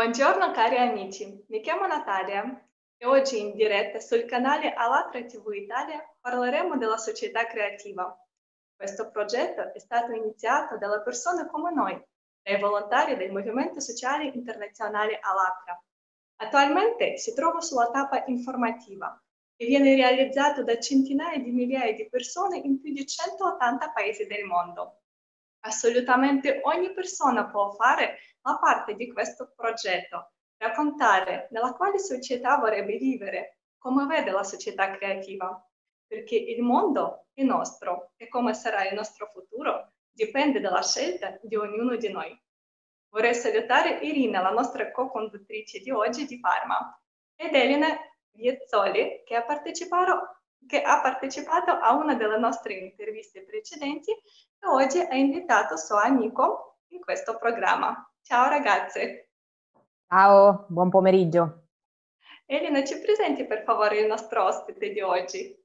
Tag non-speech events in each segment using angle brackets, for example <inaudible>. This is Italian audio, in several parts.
Buongiorno cari amici, mi chiamo Natalia e oggi in diretta sul canale Alatra TV Italia parleremo della società creativa. Questo progetto è stato iniziato dalle persone come noi, dai volontari del Movimento Sociale Internazionale Alatra. Attualmente si trova sulla tappa informativa e viene realizzato da centinaia di migliaia di persone in più di 180 paesi del mondo. Assolutamente ogni persona può fare la parte di questo progetto, raccontare nella quale società vorrebbe vivere, come vede la società creativa, perché il mondo è nostro e come sarà il nostro futuro dipende dalla scelta di ognuno di noi. Vorrei salutare Irina, la nostra co-conduttrice di oggi di Parma, ed Elena Viezzoli, che ha che ha partecipato a una delle nostre interviste precedenti oggi ha invitato suo amico in questo programma. Ciao ragazze. Ciao, buon pomeriggio. Elena, ci presenti per favore il nostro ospite di oggi?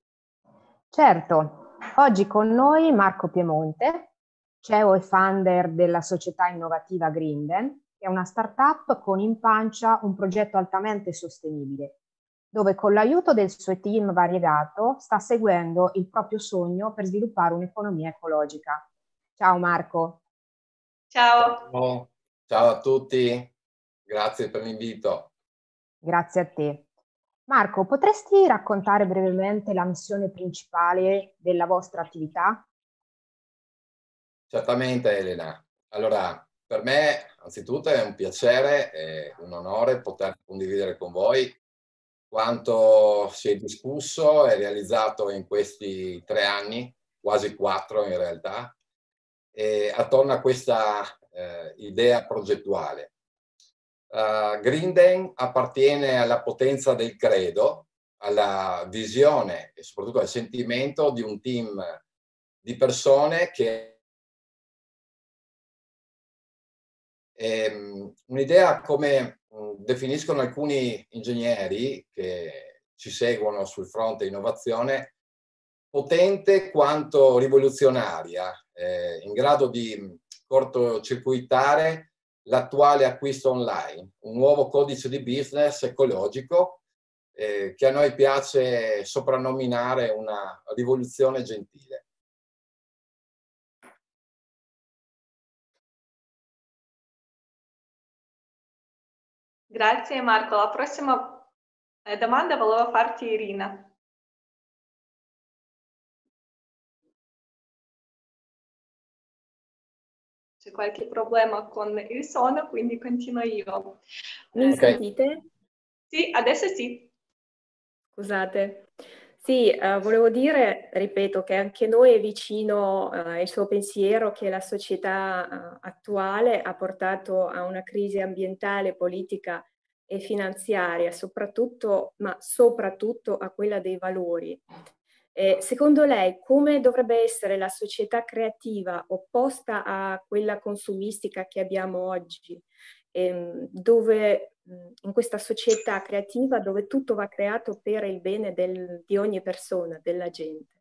Certo, oggi con noi Marco Piemonte, CEO e founder della società innovativa Grinden, che è una startup con in pancia un progetto altamente sostenibile dove con l'aiuto del suo team variegato sta seguendo il proprio sogno per sviluppare un'economia ecologica. Ciao Marco. Ciao. Ciao, Ciao a tutti, grazie per l'invito. Grazie a te. Marco, potresti raccontare brevemente la missione principale della vostra attività? Certamente Elena. Allora, per me anzitutto è un piacere e un onore poter condividere con voi quanto si è discusso e realizzato in questi tre anni, quasi quattro in realtà, attorno a questa eh, idea progettuale. Uh, Grinden appartiene alla potenza del credo, alla visione e soprattutto al sentimento di un team di persone che ehm, un'idea come definiscono alcuni ingegneri che ci seguono sul fronte innovazione potente quanto rivoluzionaria, eh, in grado di cortocircuitare l'attuale acquisto online, un nuovo codice di business ecologico eh, che a noi piace soprannominare una rivoluzione gentile. Grazie Marco. La prossima eh, domanda volevo farti Irina. C'è qualche problema con il suono, quindi continuo io. Mi okay. sentite? Sì, adesso sì. Scusate. Sì, eh, volevo dire, ripeto, che anche noi è vicino eh, il suo pensiero che la società eh, attuale ha portato a una crisi ambientale, politica e finanziaria, soprattutto, ma soprattutto a quella dei valori. Eh, secondo lei, come dovrebbe essere la società creativa opposta a quella consumistica che abbiamo oggi, ehm, dove in questa società creativa dove tutto va creato per il bene del, di ogni persona, della gente.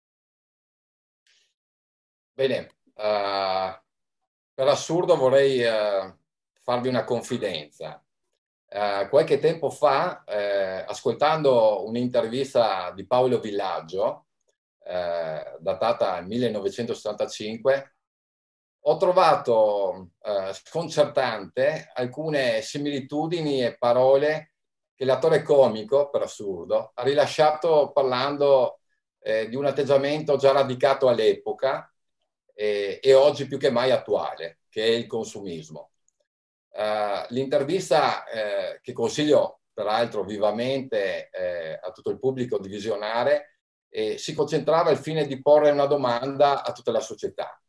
Bene, uh, per assurdo vorrei uh, farvi una confidenza. Uh, qualche tempo fa, ascoltando un'intervista di Paolo Villaggio, datata nel 1975, ho trovato eh, sconcertante alcune similitudini e parole che l'attore comico, per assurdo, ha rilasciato parlando eh, di un atteggiamento già radicato all'epoca eh, e oggi più che mai attuale, che è il consumismo. Uh, l'intervista eh, che consiglio peraltro vivamente eh, a tutto il pubblico di visionare si concentrava al fine di porre una domanda a tutta la società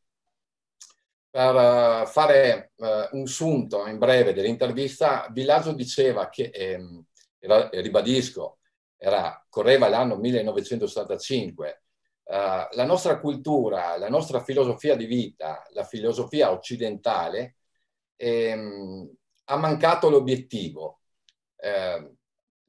per uh, fare uh, un sunto in breve dell'intervista, Villaggio diceva che, ehm, era, ribadisco, era, correva l'anno 1985, uh, eh, la nostra cultura, la nostra filosofia di vita, la filosofia occidentale, ehm, ha mancato l'obiettivo. Ehm,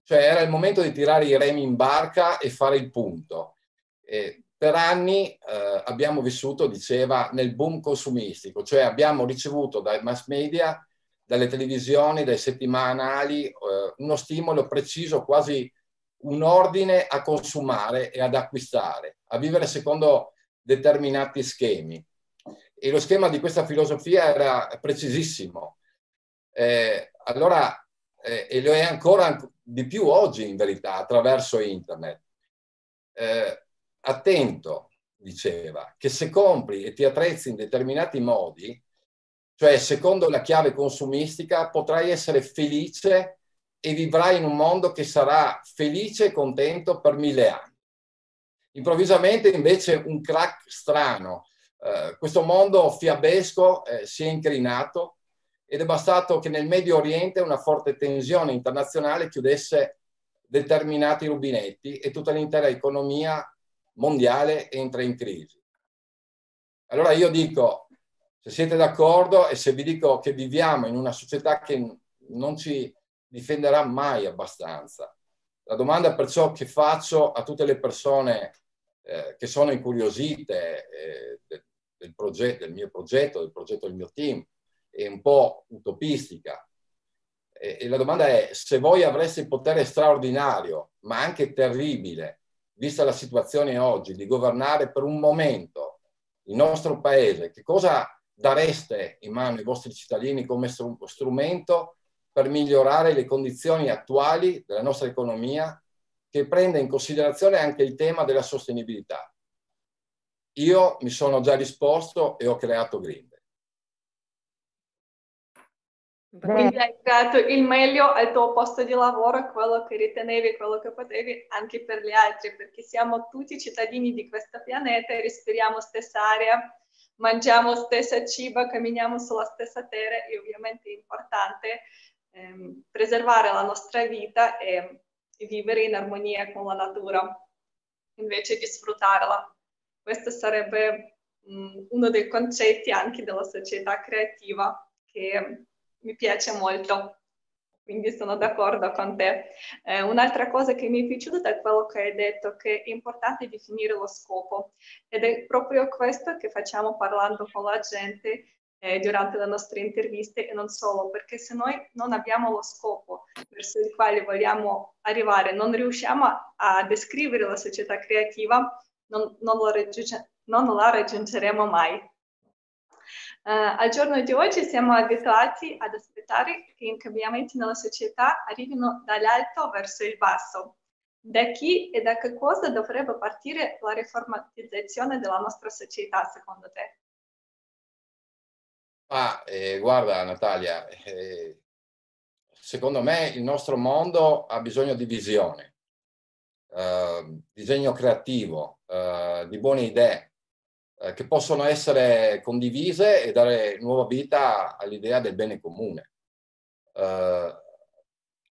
cioè era il momento di tirare i remi in barca e fare il punto. E per anni eh, abbiamo vissuto, diceva, nel boom consumistico, cioè abbiamo ricevuto dai mass media dalle televisioni, dai settimanali, eh, uno stimolo preciso, quasi un ordine a consumare e ad acquistare, a vivere secondo determinati schemi. E lo schema di questa filosofia era precisissimo. Eh, allora, eh, e lo è ancora di più oggi in verità, attraverso internet. Eh, attento, diceva, che se compri e ti attrezzi in determinati modi, cioè secondo la chiave consumistica, potrai essere felice e vivrai in un mondo che sarà felice e contento per mille anni. Improvvisamente invece un crack strano, eh, questo mondo fiabesco eh, si è incrinato ed è bastato che nel Medio Oriente una forte tensione internazionale chiudesse determinati rubinetti e tutta l'intera economia mondiale entra in crisi. Allora io dico, se siete d'accordo e se vi dico che viviamo in una società che non ci difenderà mai abbastanza, la domanda perciò che faccio a tutte le persone eh, che sono incuriosite eh, del, del, progetto, del mio progetto, del progetto del mio team, è un po' utopistica. E, e la domanda è, se voi avreste il potere straordinario, ma anche terribile, vista la situazione oggi, di governare per un momento il nostro paese, che cosa dareste in mano ai vostri cittadini come strumento per migliorare le condizioni attuali della nostra economia che prenda in considerazione anche il tema della sostenibilità? Io mi sono già risposto e ho creato Green. Quindi hai dato il meglio al tuo posto di lavoro, quello che ritenevi, quello che potevi, anche per gli altri, perché siamo tutti cittadini di questo pianeta, respiriamo stessa aria, mangiamo stessa cibo, camminiamo sulla stessa terra e ovviamente è importante ehm, preservare la nostra vita e, e vivere in armonia con la natura, invece di sfruttarla. Questo sarebbe mh, uno dei concetti anche della società creativa che mi piace molto, quindi sono d'accordo con te. Eh, un'altra cosa che mi è piaciuta è quello che hai detto, che è importante definire lo scopo ed è proprio questo che facciamo parlando con la gente eh, durante le nostre interviste e non solo, perché se noi non abbiamo lo scopo verso il quale vogliamo arrivare, non riusciamo a, descrivere la società creativa, non, non la raggiungeremo mai. Uh, al giorno di oggi siamo abituati ad aspettare che i cambiamenti nella società arrivino dall'alto verso il basso. Da chi e da che cosa dovrebbe partire la riformatizzazione della nostra società, secondo te? Ah, eh, guarda Natalia, eh, secondo me il nostro mondo ha bisogno di visione, eh, disegno creativo, eh, di buone idee, eh, che possono essere condivise e dare nuova vita all'idea del bene comune. Eh,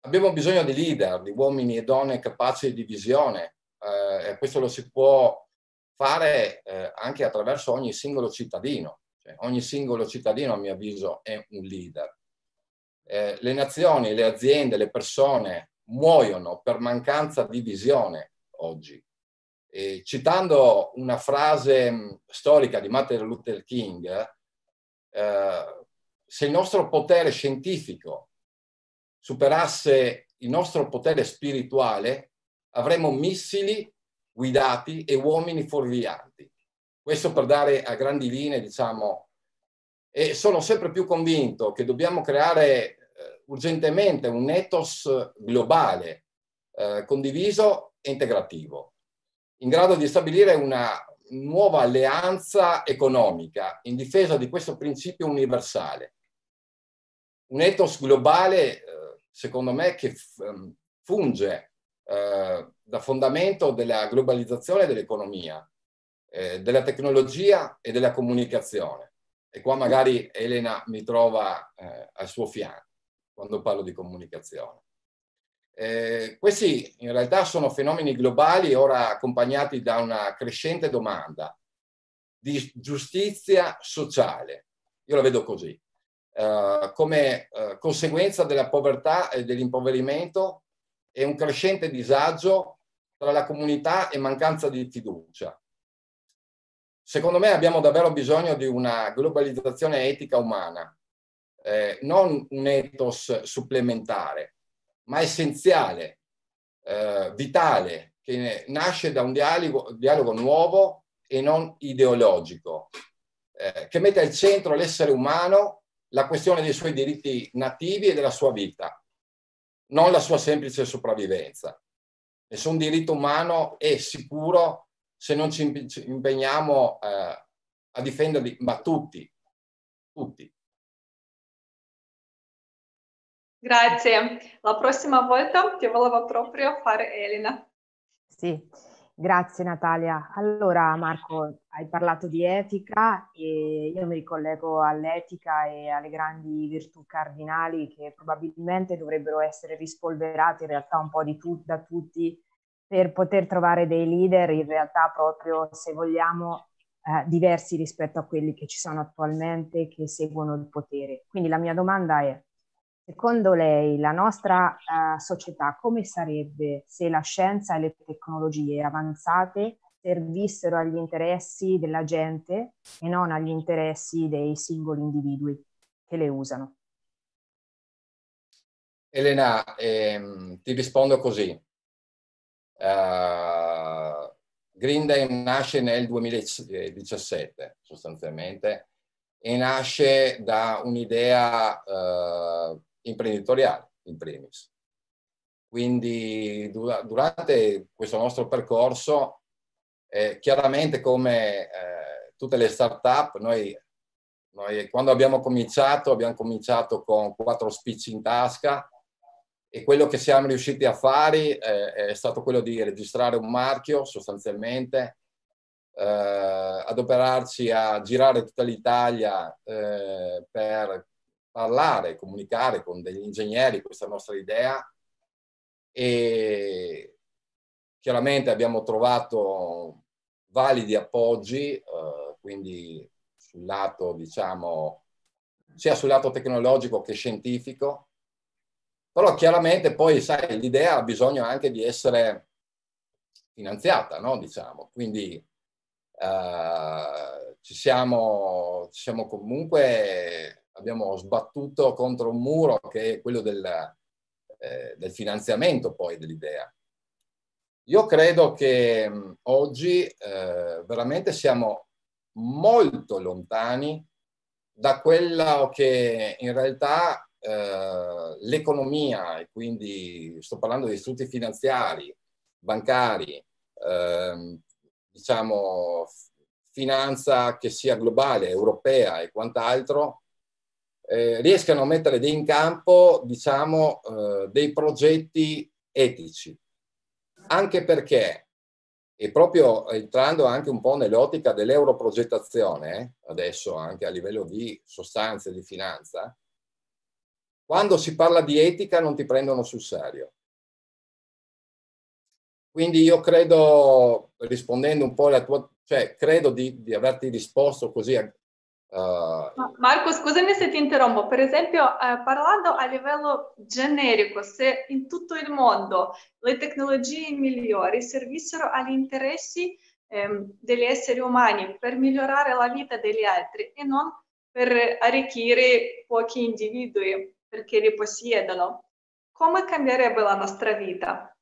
abbiamo bisogno di leader, di uomini e donne capaci di visione eh, e questo lo si può fare eh, anche attraverso ogni singolo cittadino. Cioè, ogni singolo cittadino, a mio avviso, è un leader. Eh, le nazioni, le aziende, le persone muoiono per mancanza di visione oggi. E citando una frase mm, storica di Martin Luther King, eh, se il nostro potere scientifico superasse il nostro potere spirituale, avremmo missili guidati e uomini fuorvianti. Questo per dare a grandi linee, diciamo, e sono sempre più convinto che dobbiamo creare eh, urgentemente un ethos globale, eh, condiviso e integrativo in grado di stabilire una nuova alleanza economica in difesa di questo principio universale. Un ethos globale, eh, secondo me, che ehm, funge eh, da fondamento della globalizzazione dell'economia, eh, della tecnologia e della comunicazione. E qua magari Elena mi trova al suo fianco quando parlo di comunicazione. Eh, questi in realtà sono fenomeni globali ora accompagnati da una crescente domanda di giustizia sociale. Io la vedo così. Eh, come eh, conseguenza della povertà e dell'impoverimento e un crescente disagio tra la comunità e mancanza di fiducia. Secondo me abbiamo davvero bisogno di una globalizzazione etica umana eh, non un ethos supplementare, ma essenziale, eh, vitale, che nasce da un dialogo, dialogo nuovo e non ideologico, eh, che mette al centro l'essere umano, la questione dei suoi diritti nativi e della sua vita, non la sua semplice sopravvivenza. Nessun diritto umano è sicuro se non ci impegniamo eh, a difenderli, ma tutti, tutti. Grazie. La prossima volta ti volevo proprio fare Elena. Sì, grazie Natalia. Allora Marco, hai parlato di etica e io mi ricollego all'etica e alle grandi virtù cardinali che probabilmente dovrebbero essere rispolverate in realtà un po' tu- da tutti per poter trovare dei leader in realtà proprio se vogliamo eh, diversi rispetto a quelli che ci sono attualmente che seguono il potere. Quindi la mia domanda è, secondo lei la nostra eh, società come sarebbe se la scienza e le tecnologie avanzate servissero agli interessi della gente e non agli interessi dei singoli individui che le usano? Elena, ehm, ti rispondo così. Uh, Green Day nasce nel 2017 sostanzialmente e nasce da un'idea uh, imprenditoriale in primis. Quindi dura, durante questo nostro percorso, eh, chiaramente come eh, tutte le start-up, noi, noi quando abbiamo cominciato, abbiamo cominciato con quattro spicci in tasca, e quello che siamo riusciti a fare eh, è stato quello di registrare un marchio sostanzialmente, eh, adoperarci a girare tutta l'Italia eh, per parlare, comunicare con degli ingegneri questa nostra idea e chiaramente abbiamo trovato validi appoggi, eh, quindi sul lato, diciamo, sia sul lato tecnologico che scientifico, però chiaramente poi, sai, l'idea ha bisogno anche di essere finanziata, no? Diciamo. Quindi eh, ci, siamo, ci siamo comunque, abbiamo sbattuto contro un muro che è quello del, eh, del finanziamento poi dell'idea. Io credo che mh, oggi eh, veramente siamo molto lontani da quello che in realtà eh, l'economia, e quindi sto parlando di istituti finanziari, bancari, eh, diciamo finanza che sia globale, europea e quant'altro, eh, riescano a mettere in campo diciamo, eh, dei progetti etici. Anche perché, e proprio entrando anche un po' nell'ottica dell'europrogettazione, adesso anche a livello di sostanze di finanza, quando si parla di etica non ti prendono sul serio. Quindi io credo, rispondendo un po' alla tua, cioè credo di, di averti risposto così. A. Marco, scusami se ti interrompo. Per esempio, eh, parlando a livello generico, se in tutto il mondo le tecnologie migliori servissero agli interessi eh, degli esseri umani per migliorare la vita degli altri e non per arricchire pochi individui perché li possiedono, come cambierebbe la nostra vita?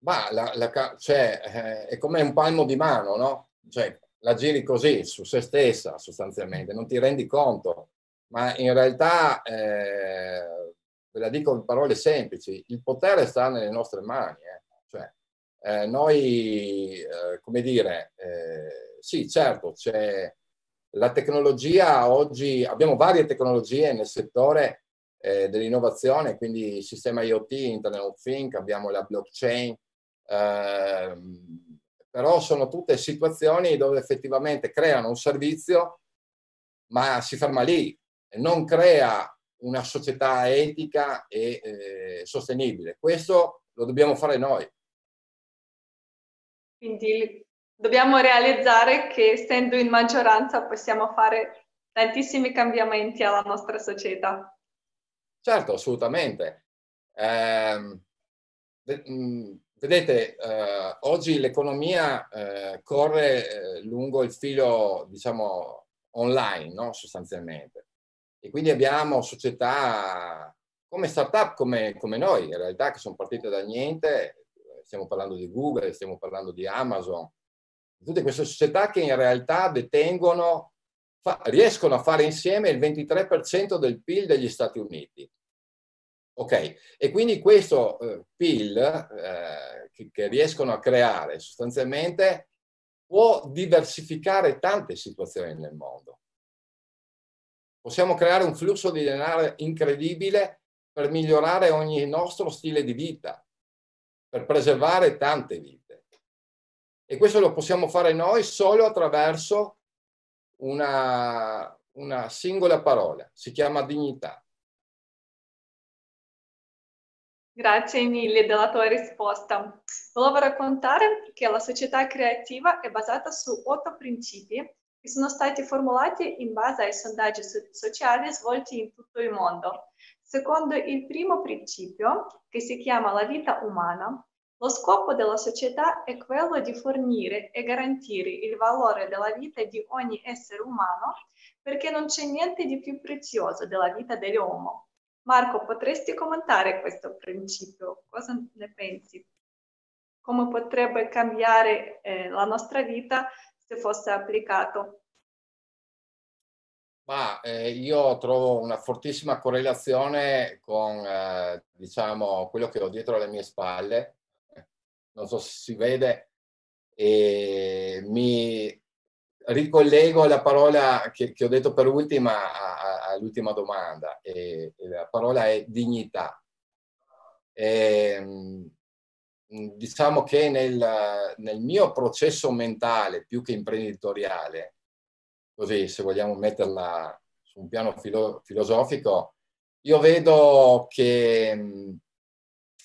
Ma la, la, cioè, eh, è come un palmo di mano, no? Cioè, la giri così su se stessa sostanzialmente, non ti rendi conto, ma in realtà, eh, ve la dico in parole semplici, il potere sta nelle nostre mani. Eh. Cioè, eh, noi, eh, come dire, eh, sì, certo, c'è la tecnologia oggi, abbiamo varie tecnologie nel settore eh, dell'innovazione, quindi sistema IoT, Internet of Things, abbiamo la blockchain, ehm, però sono tutte situazioni dove effettivamente creano un servizio, ma si ferma lì, non crea una società etica e eh, sostenibile. Questo lo dobbiamo fare noi. Quindi dobbiamo realizzare che essendo in maggioranza possiamo fare tantissimi cambiamenti alla nostra società. Certo, assolutamente. Eh, vedete, eh, oggi l'economia eh, corre eh, lungo il filo, diciamo, online, no? sostanzialmente. E quindi abbiamo società come startup come, come noi, in realtà che sono partite da niente, stiamo parlando di Google, stiamo parlando di Amazon, tutte queste società che in realtà detengono, fa, riescono a fare insieme il 23% del PIL degli Stati Uniti. Ok, e quindi questo eh, PIL eh, che, che riescono a creare sostanzialmente può diversificare tante situazioni nel mondo. Possiamo creare un flusso di denaro incredibile per migliorare ogni nostro stile di vita, per preservare tante vite. E questo lo possiamo fare noi solo attraverso una, una singola parola, si chiama dignità. Grazie mille della tua risposta. Volevo raccontare che la società creativa è basata su otto principi che sono stati formulati in base ai sondaggi sociali svolti in tutto il mondo. Secondo il primo principio, che si chiama la vita umana, lo scopo della società è quello di fornire e garantire il valore della vita di ogni essere umano perché non c'è niente di più prezioso della vita dell'uomo. Marco, potresti commentare questo principio? Cosa ne pensi? Come potrebbe cambiare eh, la nostra vita se fosse applicato? Ma eh, io trovo una fortissima correlazione con, eh, diciamo, quello che ho dietro alle mie spalle. Non so se si vede, e mi ricollego la parola che, che ho detto per ultima all'ultima domanda, e, e la parola è dignità. E, ehm, diciamo che nel, nel, mio processo mentale, più che imprenditoriale, così se vogliamo metterla su un piano filo, filosofico, io vedo che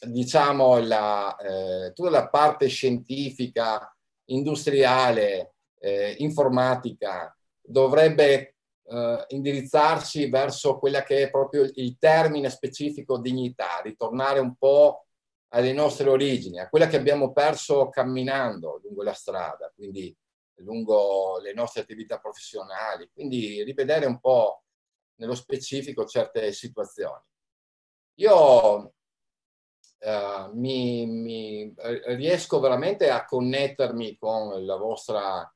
diciamo la, eh, tutta la parte scientifica, industriale, eh, informatica dovrebbe eh, indirizzarsi verso quella che è proprio il termine specifico dignità, ritornare un po' alle nostre origini, a quella che abbiamo perso camminando lungo la strada, quindi lungo le nostre attività professionali, quindi rivedere un po' nello specifico certe situazioni. Io eh, mi, mi, riesco veramente a connettermi con la vostra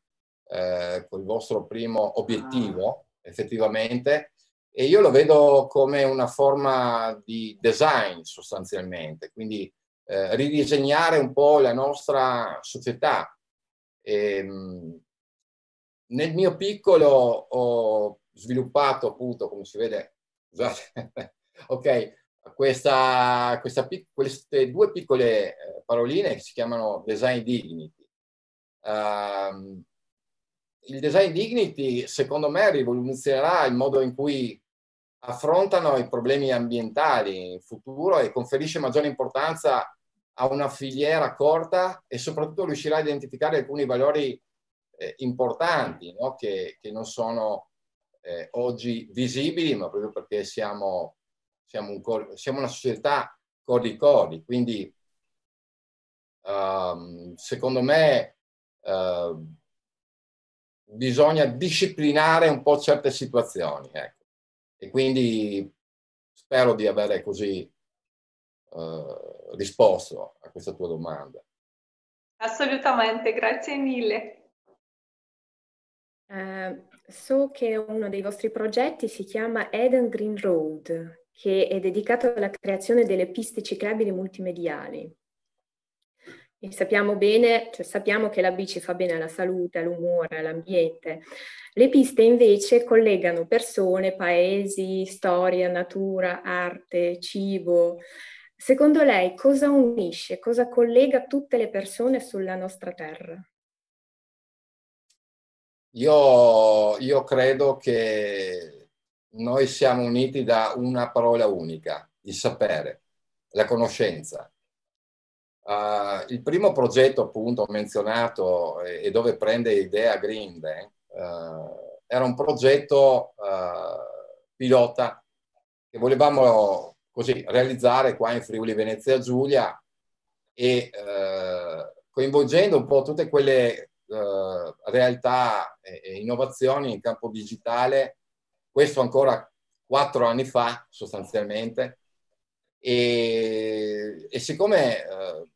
eh, col vostro primo obiettivo, ah. effettivamente, e io lo vedo come una forma di design sostanzialmente, quindi eh, ridisegnare un po' la nostra società. E, ehm, nel mio piccolo ho sviluppato appunto, come si vede, scusate, <laughs> ok, questa, questa, queste due piccole eh, paroline che si chiamano design dignity. Uh, il design dignity, secondo me, rivoluzionerà il modo in cui affrontano i problemi ambientali in futuro e conferisce maggiore importanza a una filiera corta e soprattutto riuscirà a identificare alcuni valori eh, importanti no? che, che, non sono eh, oggi visibili, ma proprio perché siamo, siamo, un, siamo una società codi-codi. Quindi, um, secondo me, uh, bisogna disciplinare un po' certe situazioni. Ecco. E quindi spero di avere così uh, risposto a questa tua domanda. Assolutamente, grazie mille. Uh, so che uno dei vostri progetti si chiama Eden Green Road, che è dedicato alla creazione delle piste ciclabili multimediali. E sappiamo bene, cioè sappiamo che la bici fa bene alla salute, all'umore, all'ambiente. Le piste invece collegano persone, paesi, storia, natura, arte, cibo. Secondo lei cosa unisce, cosa collega tutte le persone sulla nostra terra? Io, io credo che noi siamo uniti da una parola unica, il sapere, la conoscenza Uh, il primo progetto appunto menzionato e, e dove prende idea Green uh, era un progetto uh, pilota che volevamo così realizzare qua in Friuli Venezia Giulia e coinvolgendo un po' tutte quelle realtà e, e, innovazioni in campo digitale, questo ancora quattro anni fa sostanzialmente. E, e siccome eh,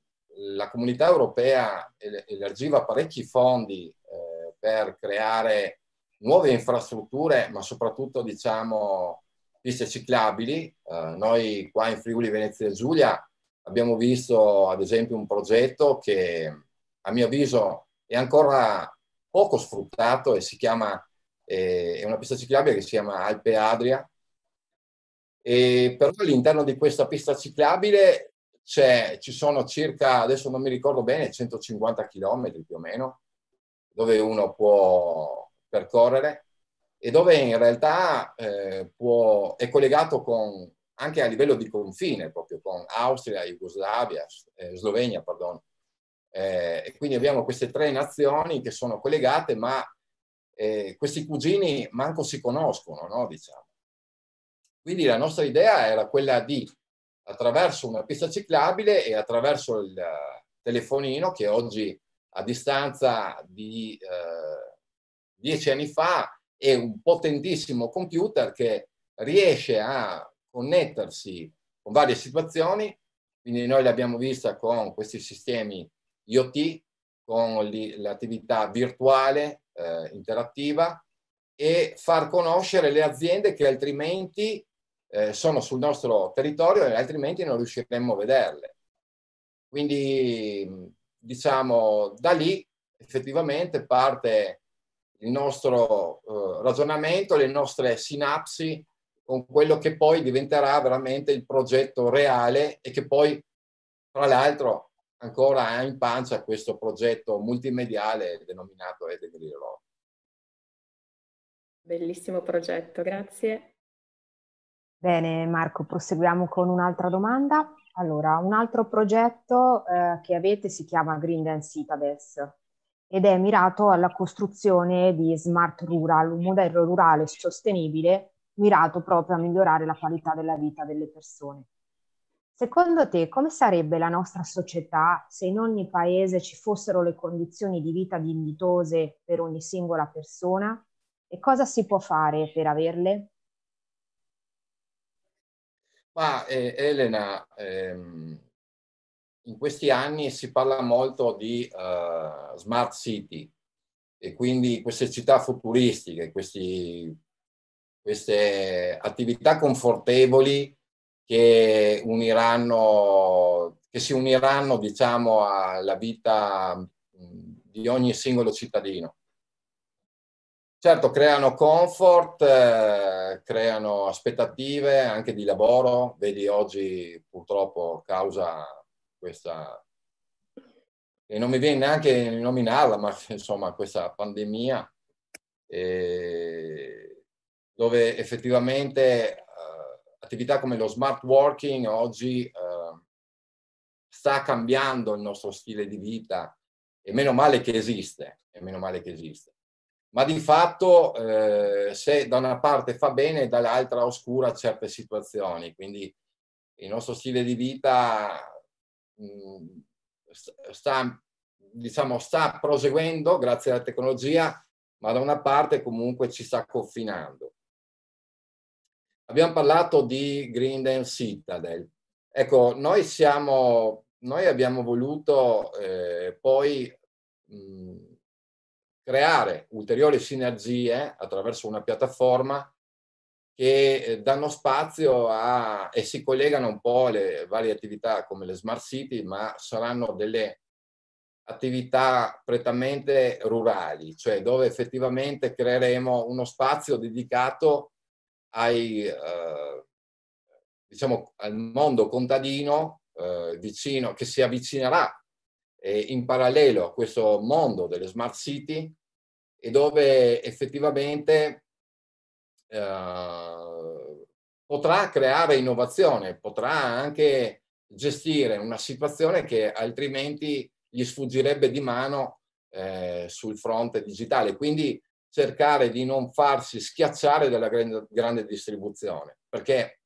la comunità europea elargiva parecchi fondi eh, per creare nuove infrastrutture, ma soprattutto diciamo piste ciclabili, eh, noi qua in Friuli Venezia Giulia abbiamo visto ad esempio un progetto che a mio avviso è ancora poco sfruttato e si chiama, eh, è una pista ciclabile che si chiama Alpe Adria, e però all'interno di questa pista ciclabile ci sono circa, adesso non mi ricordo bene, 150 km più o meno, dove uno può percorrere e dove in realtà eh, può, è collegato con, anche a livello di confine, proprio con Austria, Jugoslavia, eh, Slovenia, perdono. Eh, e quindi abbiamo queste tre nazioni che sono collegate, ma eh, questi cugini manco si conoscono, no? diciamo. Quindi la nostra idea era quella di, attraverso una pista ciclabile e attraverso il telefonino che oggi a distanza di eh, dieci anni fa è un potentissimo computer che riesce a connettersi con varie situazioni, quindi noi l'abbiamo vista con questi sistemi IoT, con l'attività virtuale eh, interattiva e far conoscere le aziende che altrimenti eh, sono sul nostro territorio e altrimenti non riusciremmo a vederle. Quindi, diciamo, da lì effettivamente parte il nostro eh, ragionamento, le nostre sinapsi con quello che poi diventerà veramente il progetto reale e che poi, tra l'altro, ancora ha in pancia questo progetto multimediale denominato Edegri Rock. Bellissimo progetto, grazie. Bene Marco, proseguiamo con un'altra domanda. Allora, un altro progetto eh, che avete si chiama Green Dance Citadels ed è mirato alla costruzione di smart rural, un modello rurale sostenibile mirato proprio a migliorare la qualità della vita delle persone. Secondo te, come sarebbe la nostra società se in ogni paese ci fossero le condizioni di vita dignitose per ogni singola persona? E cosa si può fare per averle? Ma eh, Elena, ehm, in questi anni si parla molto di uh, smart city e quindi queste città futuristiche, questi, queste attività confortevoli che uniranno, che si uniranno diciamo alla vita di ogni singolo cittadino. Certo, creano comfort, eh, creano aspettative anche di lavoro. Vedi oggi purtroppo causa questa, e non mi viene neanche nominarla, ma <laughs> insomma questa pandemia, eh, dove effettivamente eh, attività come lo smart working oggi eh, sta cambiando il nostro stile di vita e meno male che esiste, e meno male che esiste ma di fatto eh, se da una parte fa bene, dall'altra oscura certe situazioni. Quindi il nostro stile di vita mm, sta, diciamo, sta proseguendo grazie alla tecnologia, ma da una parte comunque ci sta confinando. Abbiamo parlato di Green Citadel. Ecco, noi siamo, noi abbiamo voluto eh, poi mh, mm, creare ulteriori sinergie attraverso una piattaforma che eh, danno spazio a, e si collegano un po' alle varie attività come le smart city, ma saranno delle attività prettamente rurali, cioè dove effettivamente creeremo uno spazio dedicato ai, eh, diciamo, al mondo contadino eh, vicino, che si avvicinerà eh, in parallelo a questo mondo delle smart city e dove effettivamente eh, potrà creare innovazione, potrà anche gestire una situazione che altrimenti gli sfuggirebbe di mano eh, sul fronte digitale. Quindi cercare di non farsi schiacciare dalla grande, grande distribuzione, perché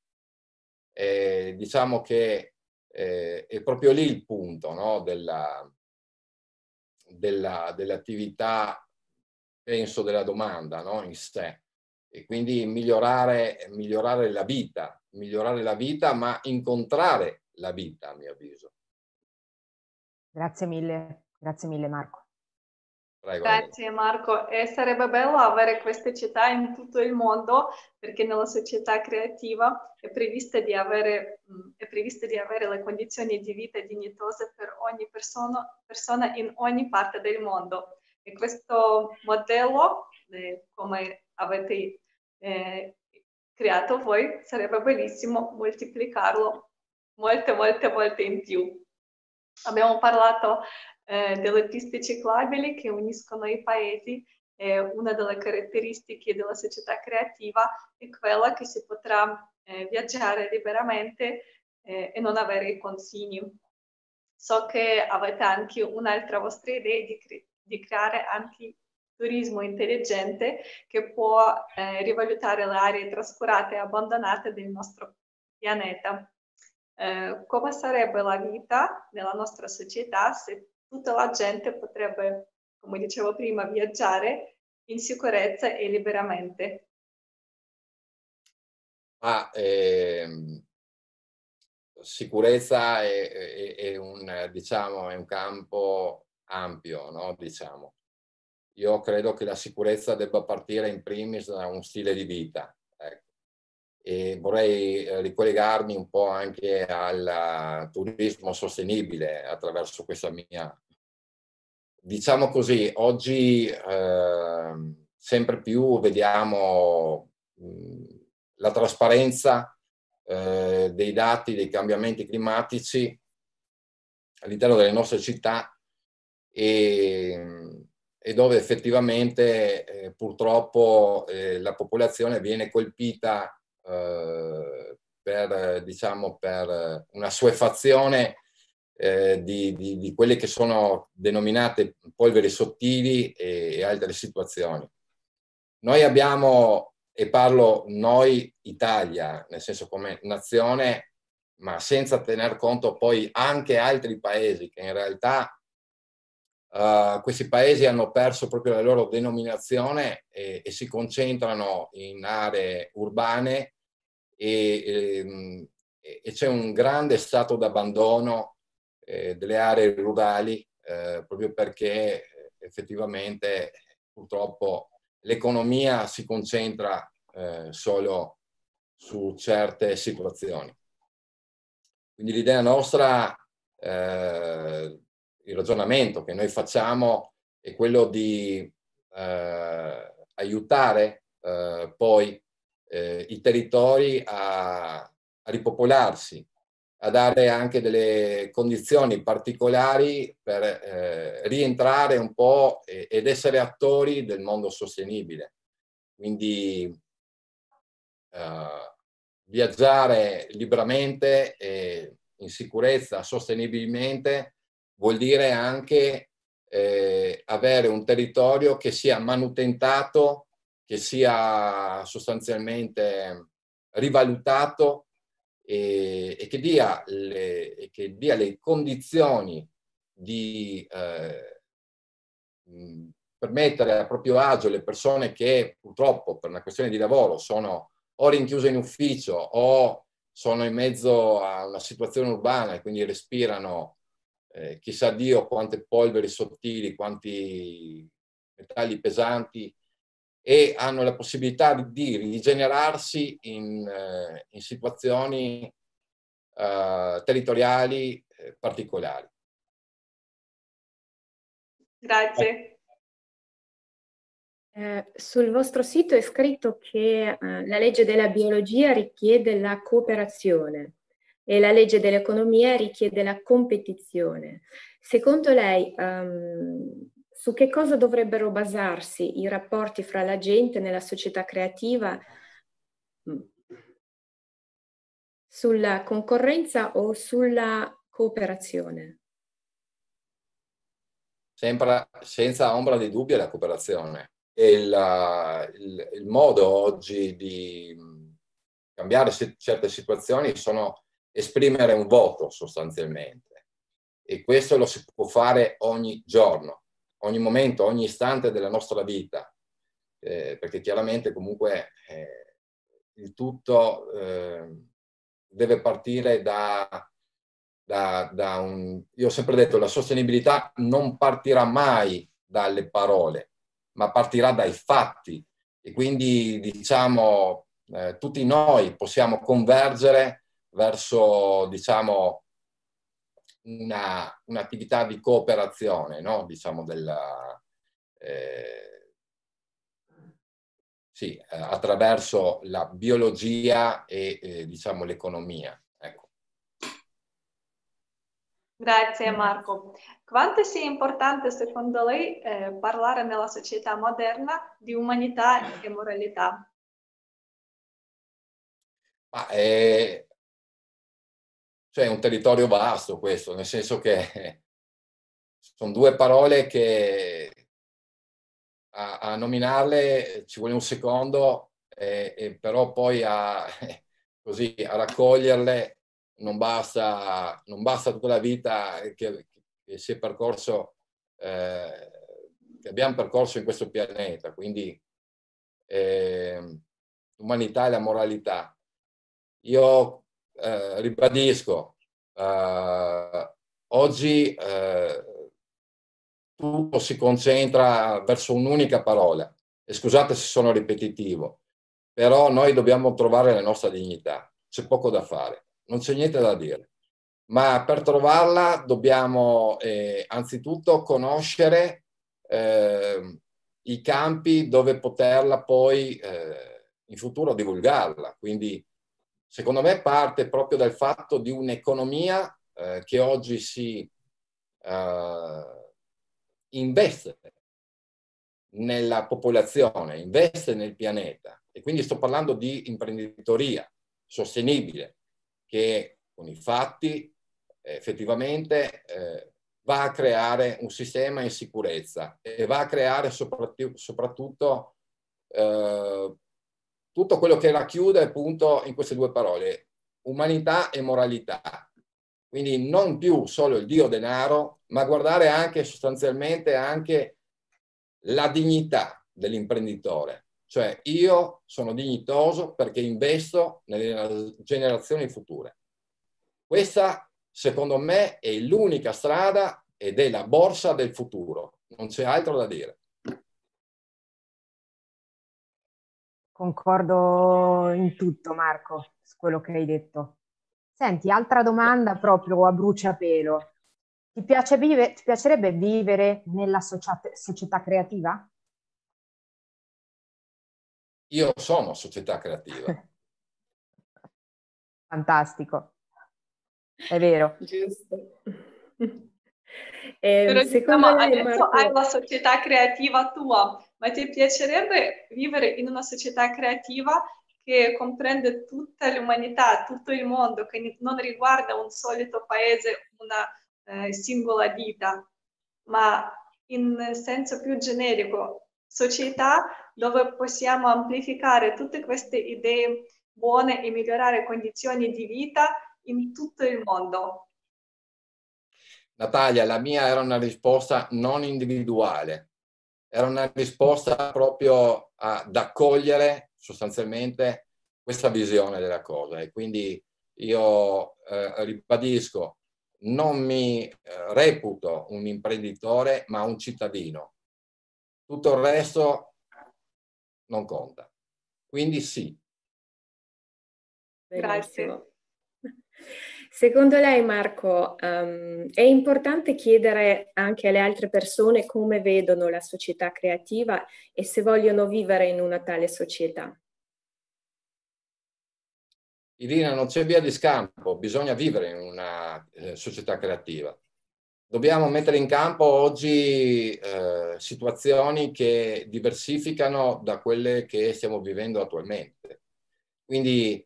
eh, diciamo che eh, è proprio lì il punto no, della, della, dell'attività penso, della domanda no? in sé. e quindi migliorare, migliorare la vita, migliorare la vita, ma incontrare la vita, a mio avviso. Grazie mille, grazie mille Marco. Prego. Grazie Marco, e sarebbe bello avere queste città in tutto il mondo perché nella società creativa è prevista di avere, è prevista di avere le condizioni di vita dignitose per ogni persona, persona in ogni parte del mondo. E questo modello, eh, come avete eh, creato voi, sarebbe bellissimo moltiplicarlo molte, molte volte in più. Abbiamo parlato eh, delle piste ciclabili che uniscono i paesi. Eh, una delle caratteristiche della società creativa è quella che si potrà eh, viaggiare liberamente e non avere i confini. So che avete anche un'altra vostra idea di, cre- di creare anche turismo intelligente che può eh, rivalutare le aree trascurate e abbandonate del nostro pianeta. Eh, come sarebbe la vita nella nostra società se tutta la gente potrebbe, come dicevo prima, viaggiare in sicurezza e liberamente. Ah, ehm, sicurezza è, è, è, un, diciamo, è un campo ampio, no? diciamo. Io credo che la sicurezza debba partire in primis da un stile di vita. Ecco. E vorrei eh, ricollegarmi un po' anche al turismo sostenibile attraverso questa mia diciamo così, oggi eh, sempre più vediamo la trasparenza eh, dei dati dei cambiamenti climatici all'interno delle nostre città e, e dove effettivamente eh, purtroppo eh, la popolazione viene colpita eh, per, diciamo, per una suefazione eh, di, di, di, quelle che sono denominate polveri sottili e, e altre situazioni. Noi abbiamo, e parlo noi Italia, nel senso come nazione, ma senza tener conto poi anche altri paesi che in realtà uh, questi paesi hanno perso proprio la loro denominazione e, e si concentrano in aree urbane e, e, e c'è un grande stato d'abbandono eh, delle aree rurali eh, proprio perché eh, effettivamente purtroppo l'economia si concentra eh, solo su certe situazioni. Quindi l'idea nostra, eh, il ragionamento che noi facciamo è quello di eh, aiutare poi i territori a, a ripopolarsi, a dare anche delle condizioni particolari per eh, rientrare un po' ed essere attori del mondo sostenibile. Quindi eh, viaggiare liberamente e in sicurezza, sostenibilmente, vuol dire anche eh, avere un territorio che sia manutentato, che sia sostanzialmente rivalutato e, e, che, dia le, che, dia le, condizioni di eh, permettere a proprio agio le persone che purtroppo per una questione di lavoro sono o rinchiuse in ufficio o sono in mezzo a una situazione urbana e quindi respirano eh, chissà Dio quante polveri sottili, quanti metalli pesanti e hanno la possibilità di rigenerarsi in, eh, in situazioni uh, territoriali eh, particolari. Grazie. Eh, sul vostro sito è scritto che eh, la legge della biologia richiede la cooperazione e la legge dell'economia richiede la competizione. Secondo lei, um, su che cosa dovrebbero basarsi i rapporti fra la gente nella società creativa? Mm. Sulla concorrenza o sulla cooperazione? Sempre, senza ombra di dubbio la cooperazione. Il, il, il modo oggi di cambiare certe situazioni sono esprimere un voto sostanzialmente e questo lo si può fare ogni giorno ogni momento, ogni istante della nostra vita. eh, perché chiaramente comunque eh, il tutto eh, deve partire da, da, da un... Io ho sempre detto, la sostenibilità non partirà mai dalle parole, ma partirà dai fatti. E quindi, diciamo, eh, tutti noi possiamo convergere verso, diciamo, una, un'attività di cooperazione, no? diciamo, della, eh, sì, eh, attraverso la biologia e eh, diciamo, l'economia. Ecco. Grazie Marco. Quanto sia importante secondo lei eh, parlare nella società moderna di umanità e moralità? Ma è, cioè, è un territorio vasto questo, nel senso che <laughs> sono due parole che a, a nominarle ci vuole un secondo, e, e però poi a, <laughs> così, a raccoglierle non basta, non basta tutta la vita che, che si è percorso, eh, che abbiamo percorso in questo pianeta. Quindi eh, l'umanità e la moralità. Io eh, ribadisco, eh, oggi eh, tutto si concentra verso un'unica parola. E scusate se sono ripetitivo, però noi dobbiamo trovare la nostra dignità. C'è poco da fare, non c'è niente da dire. Ma per trovarla dobbiamo eh, anzitutto conoscere eh, i campi dove poterla poi eh, in futuro divulgarla. Quindi secondo me parte proprio dal fatto di un'economia eh, che oggi si uh, investe nella popolazione, investe nel pianeta. E quindi sto parlando di imprenditoria sostenibile che con i fatti effettivamente eh, va a creare un sistema in sicurezza e va a creare soprattutto, soprattutto eh, tutto quello che racchiude appunto in queste due parole, umanità e moralità. Quindi non più solo il Dio denaro, ma guardare anche sostanzialmente anche la dignità dell'imprenditore. Cioè io sono dignitoso perché investo nelle generazioni future. Questa, secondo me, è l'unica strada ed è la borsa del futuro. Non c'è altro da dire. Concordo in tutto, Marco, su quello che hai detto. Senti, altra domanda proprio a bruciapelo. Ti, piace vive, ti piacerebbe vivere nella società creativa? Io sono società creativa. <laughs> Fantastico. È vero. Giusto. <laughs> Eh, Però diciamo, adesso Marco... hai la società creativa tua, ti piacerebbe vivere in una società creativa che comprende tutta l'umanità, tutto il mondo, che non riguarda un solito paese, una eh, singola vita, ma in senso più generico, società dove possiamo amplificare tutte queste idee buone e migliorare condizioni di vita in tutto il mondo. Natalia, la mia era una risposta non individuale, era una risposta proprio ad accogliere sostanzialmente questa visione della cosa e quindi io eh, ribadisco, non mi eh, reputo un imprenditore ma un cittadino. Tutto il resto non conta. Quindi sì. Grazie. <laughs> Secondo lei, Marco, um, è importante chiedere anche alle altre persone come vedono la società creativa e se vogliono vivere in una tale società? Irina, non c'è via di scampo, bisogna vivere in una eh, società creativa. Dobbiamo mettere in campo oggi eh, situazioni che diversificano da quelle che stiamo vivendo attualmente. Quindi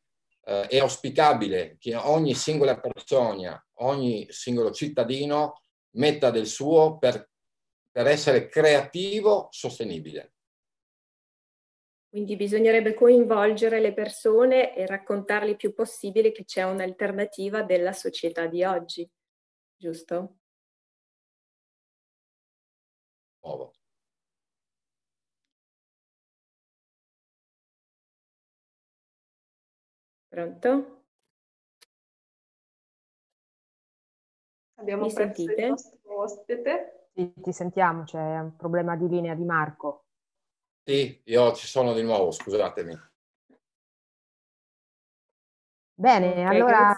eh, è auspicabile che ogni singola persona, ogni singolo cittadino metta del suo per, per essere creativo, sostenibile. Quindi bisognerebbe coinvolgere le persone e raccontargli il più possibile che c'è un'alternativa della società di oggi, giusto? Nuovo. Pronto? Abbiamo Mi sentite? il nostro ospite. Sì, ti sentiamo, c'è un problema di linea di Marco. Sì, io ci sono di nuovo, scusatemi. Bene, allora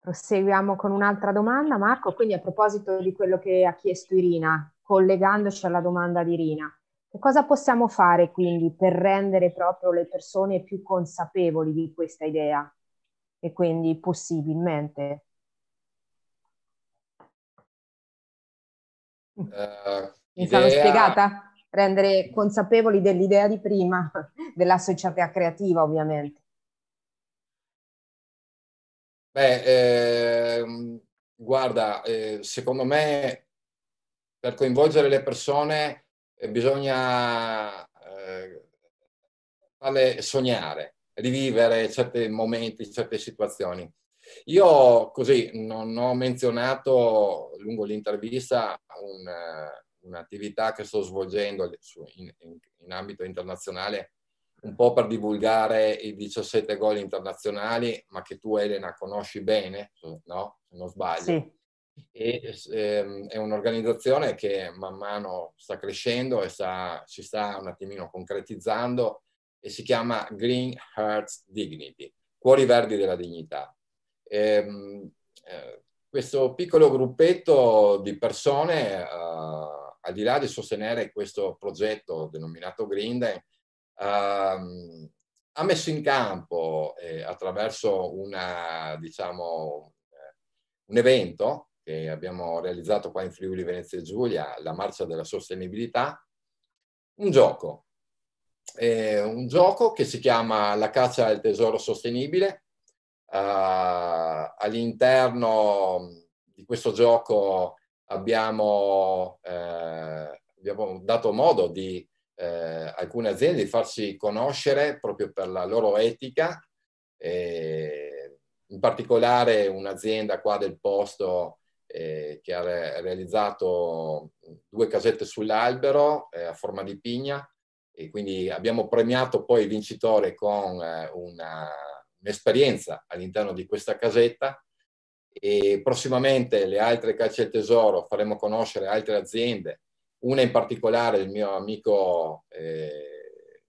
proseguiamo con un'altra domanda, Marco. Quindi a proposito di quello che ha chiesto Irina, collegandoci alla domanda di Irina, che cosa possiamo fare quindi per rendere proprio le persone più consapevoli di questa idea e quindi possibilmente Eh, Mi sono idea- spiegata? Rendere consapevoli dell'idea di prima, <laughs> della società creativa ovviamente. Beh, ehm, guarda, eh, secondo me per coinvolgere le persone eh, bisogna eh, farle sognare, rivivere certi momenti, certe situazioni. Io così non ho menzionato lungo l'intervista un, eh, un'attività che sto svolgendo in, in- in ambito internazionale un po' per divulgare i 17 gol internazionali, ma che tu Elena conosci bene, no? Se non sbaglio. Sì, E, ehm, è un'organizzazione che man mano sta crescendo e sta- si sta un attimino concretizzando e si chiama Green Hearts Dignity, Cuori Verdi della Dignità. Ehm, eh, questo piccolo gruppetto di persone, eh, al di là di sostenere questo progetto denominato Green ehm, ha messo in campo eh, attraverso una, diciamo, eh, un evento che abbiamo realizzato qua in Friuli Venezia Giulia, la Marcia della Sostenibilità, un gioco. Eh, un gioco che si chiama La caccia al tesoro sostenibile. Uh, all'interno di questo gioco abbiamo, eh, abbiamo dato modo di eh, alcune aziende di farsi conoscere proprio per la loro etica, in particolare un'azienda qua del posto eh, che ha re- realizzato due casette sull'albero eh, a forma di pigna e quindi abbiamo premiato poi il vincitore con eh, una, un'esperienza all'interno di questa casetta. E prossimamente le altre cacce al tesoro faremo conoscere altre aziende. Una in particolare del mio amico, eh,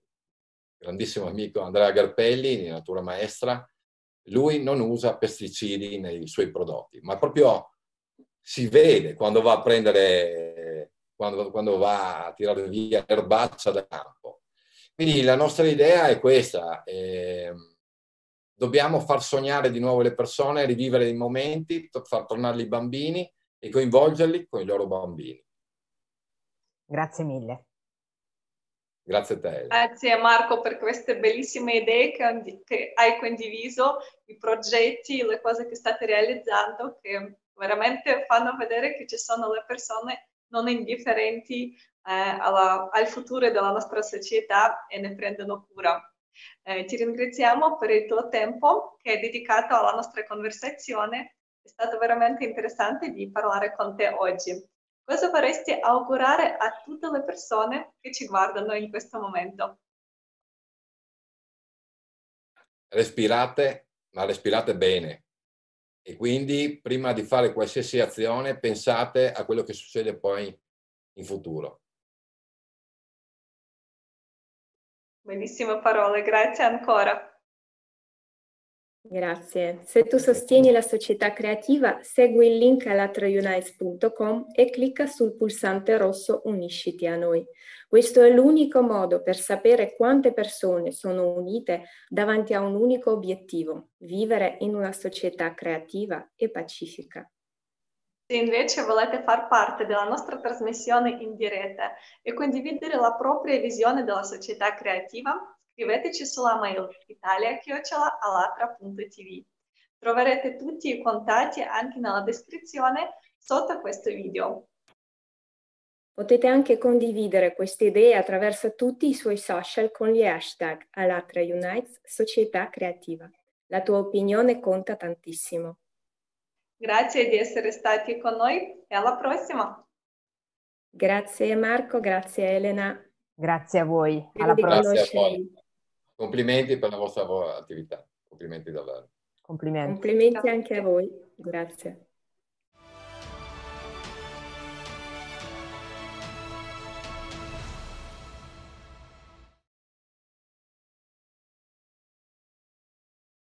grandissimo amico Andrea Garpelli di Natura Maestra, lui non usa pesticidi nei suoi prodotti, ma proprio si vede quando va a prendere, quando, quando va a tirare via l'erbaccia da campo. Quindi la nostra idea è questa, eh, dobbiamo far sognare di nuovo le persone, rivivere i momenti, far tornare i bambini e coinvolgerli con i loro bambini. Grazie mille. Grazie a te. Grazie Marco per queste bellissime idee che, che, hai condiviso, i progetti, le cose che state realizzando, che veramente fanno vedere che ci sono le persone non indifferenti eh, alla, al futuro della nostra società e ne prendono cura. Eh, ti ringraziamo per il tuo tempo che hai dedicato alla nostra conversazione. È stato veramente interessante di parlare con te oggi. Cosa vorresti augurare a tutte le persone che ci guardano in questo momento? Respirate, ma respirate bene. E quindi prima di fare qualsiasi azione pensate a quello che succede poi in futuro. Bellissime parole, grazie ancora. Grazie. Se tu sostieni la società creativa, segui il link alatraunites.com e clicca sul pulsante rosso Unisciti a noi. Questo è l'unico modo per sapere quante persone sono unite davanti a un unico obiettivo, vivere in una società creativa e pacifica. Se invece volete far parte della nostra trasmissione in diretta e condividere la propria visione della società creativa, scriveteci sulla mail italia.alatra.tv. Troverete tutti i contatti anche nella descrizione sotto questo video. Potete anche condividere queste idee attraverso tutti i suoi social con gli hashtag Alatra Unites Società Creativa. La tua opinione conta tantissimo. Grazie di essere stati con noi e alla prossima. Grazie Marco, grazie Elena. Grazie a voi. Alla prossima. Complimenti per la vostra attività, complimenti davvero. Complimenti. Complimenti anche a voi, grazie.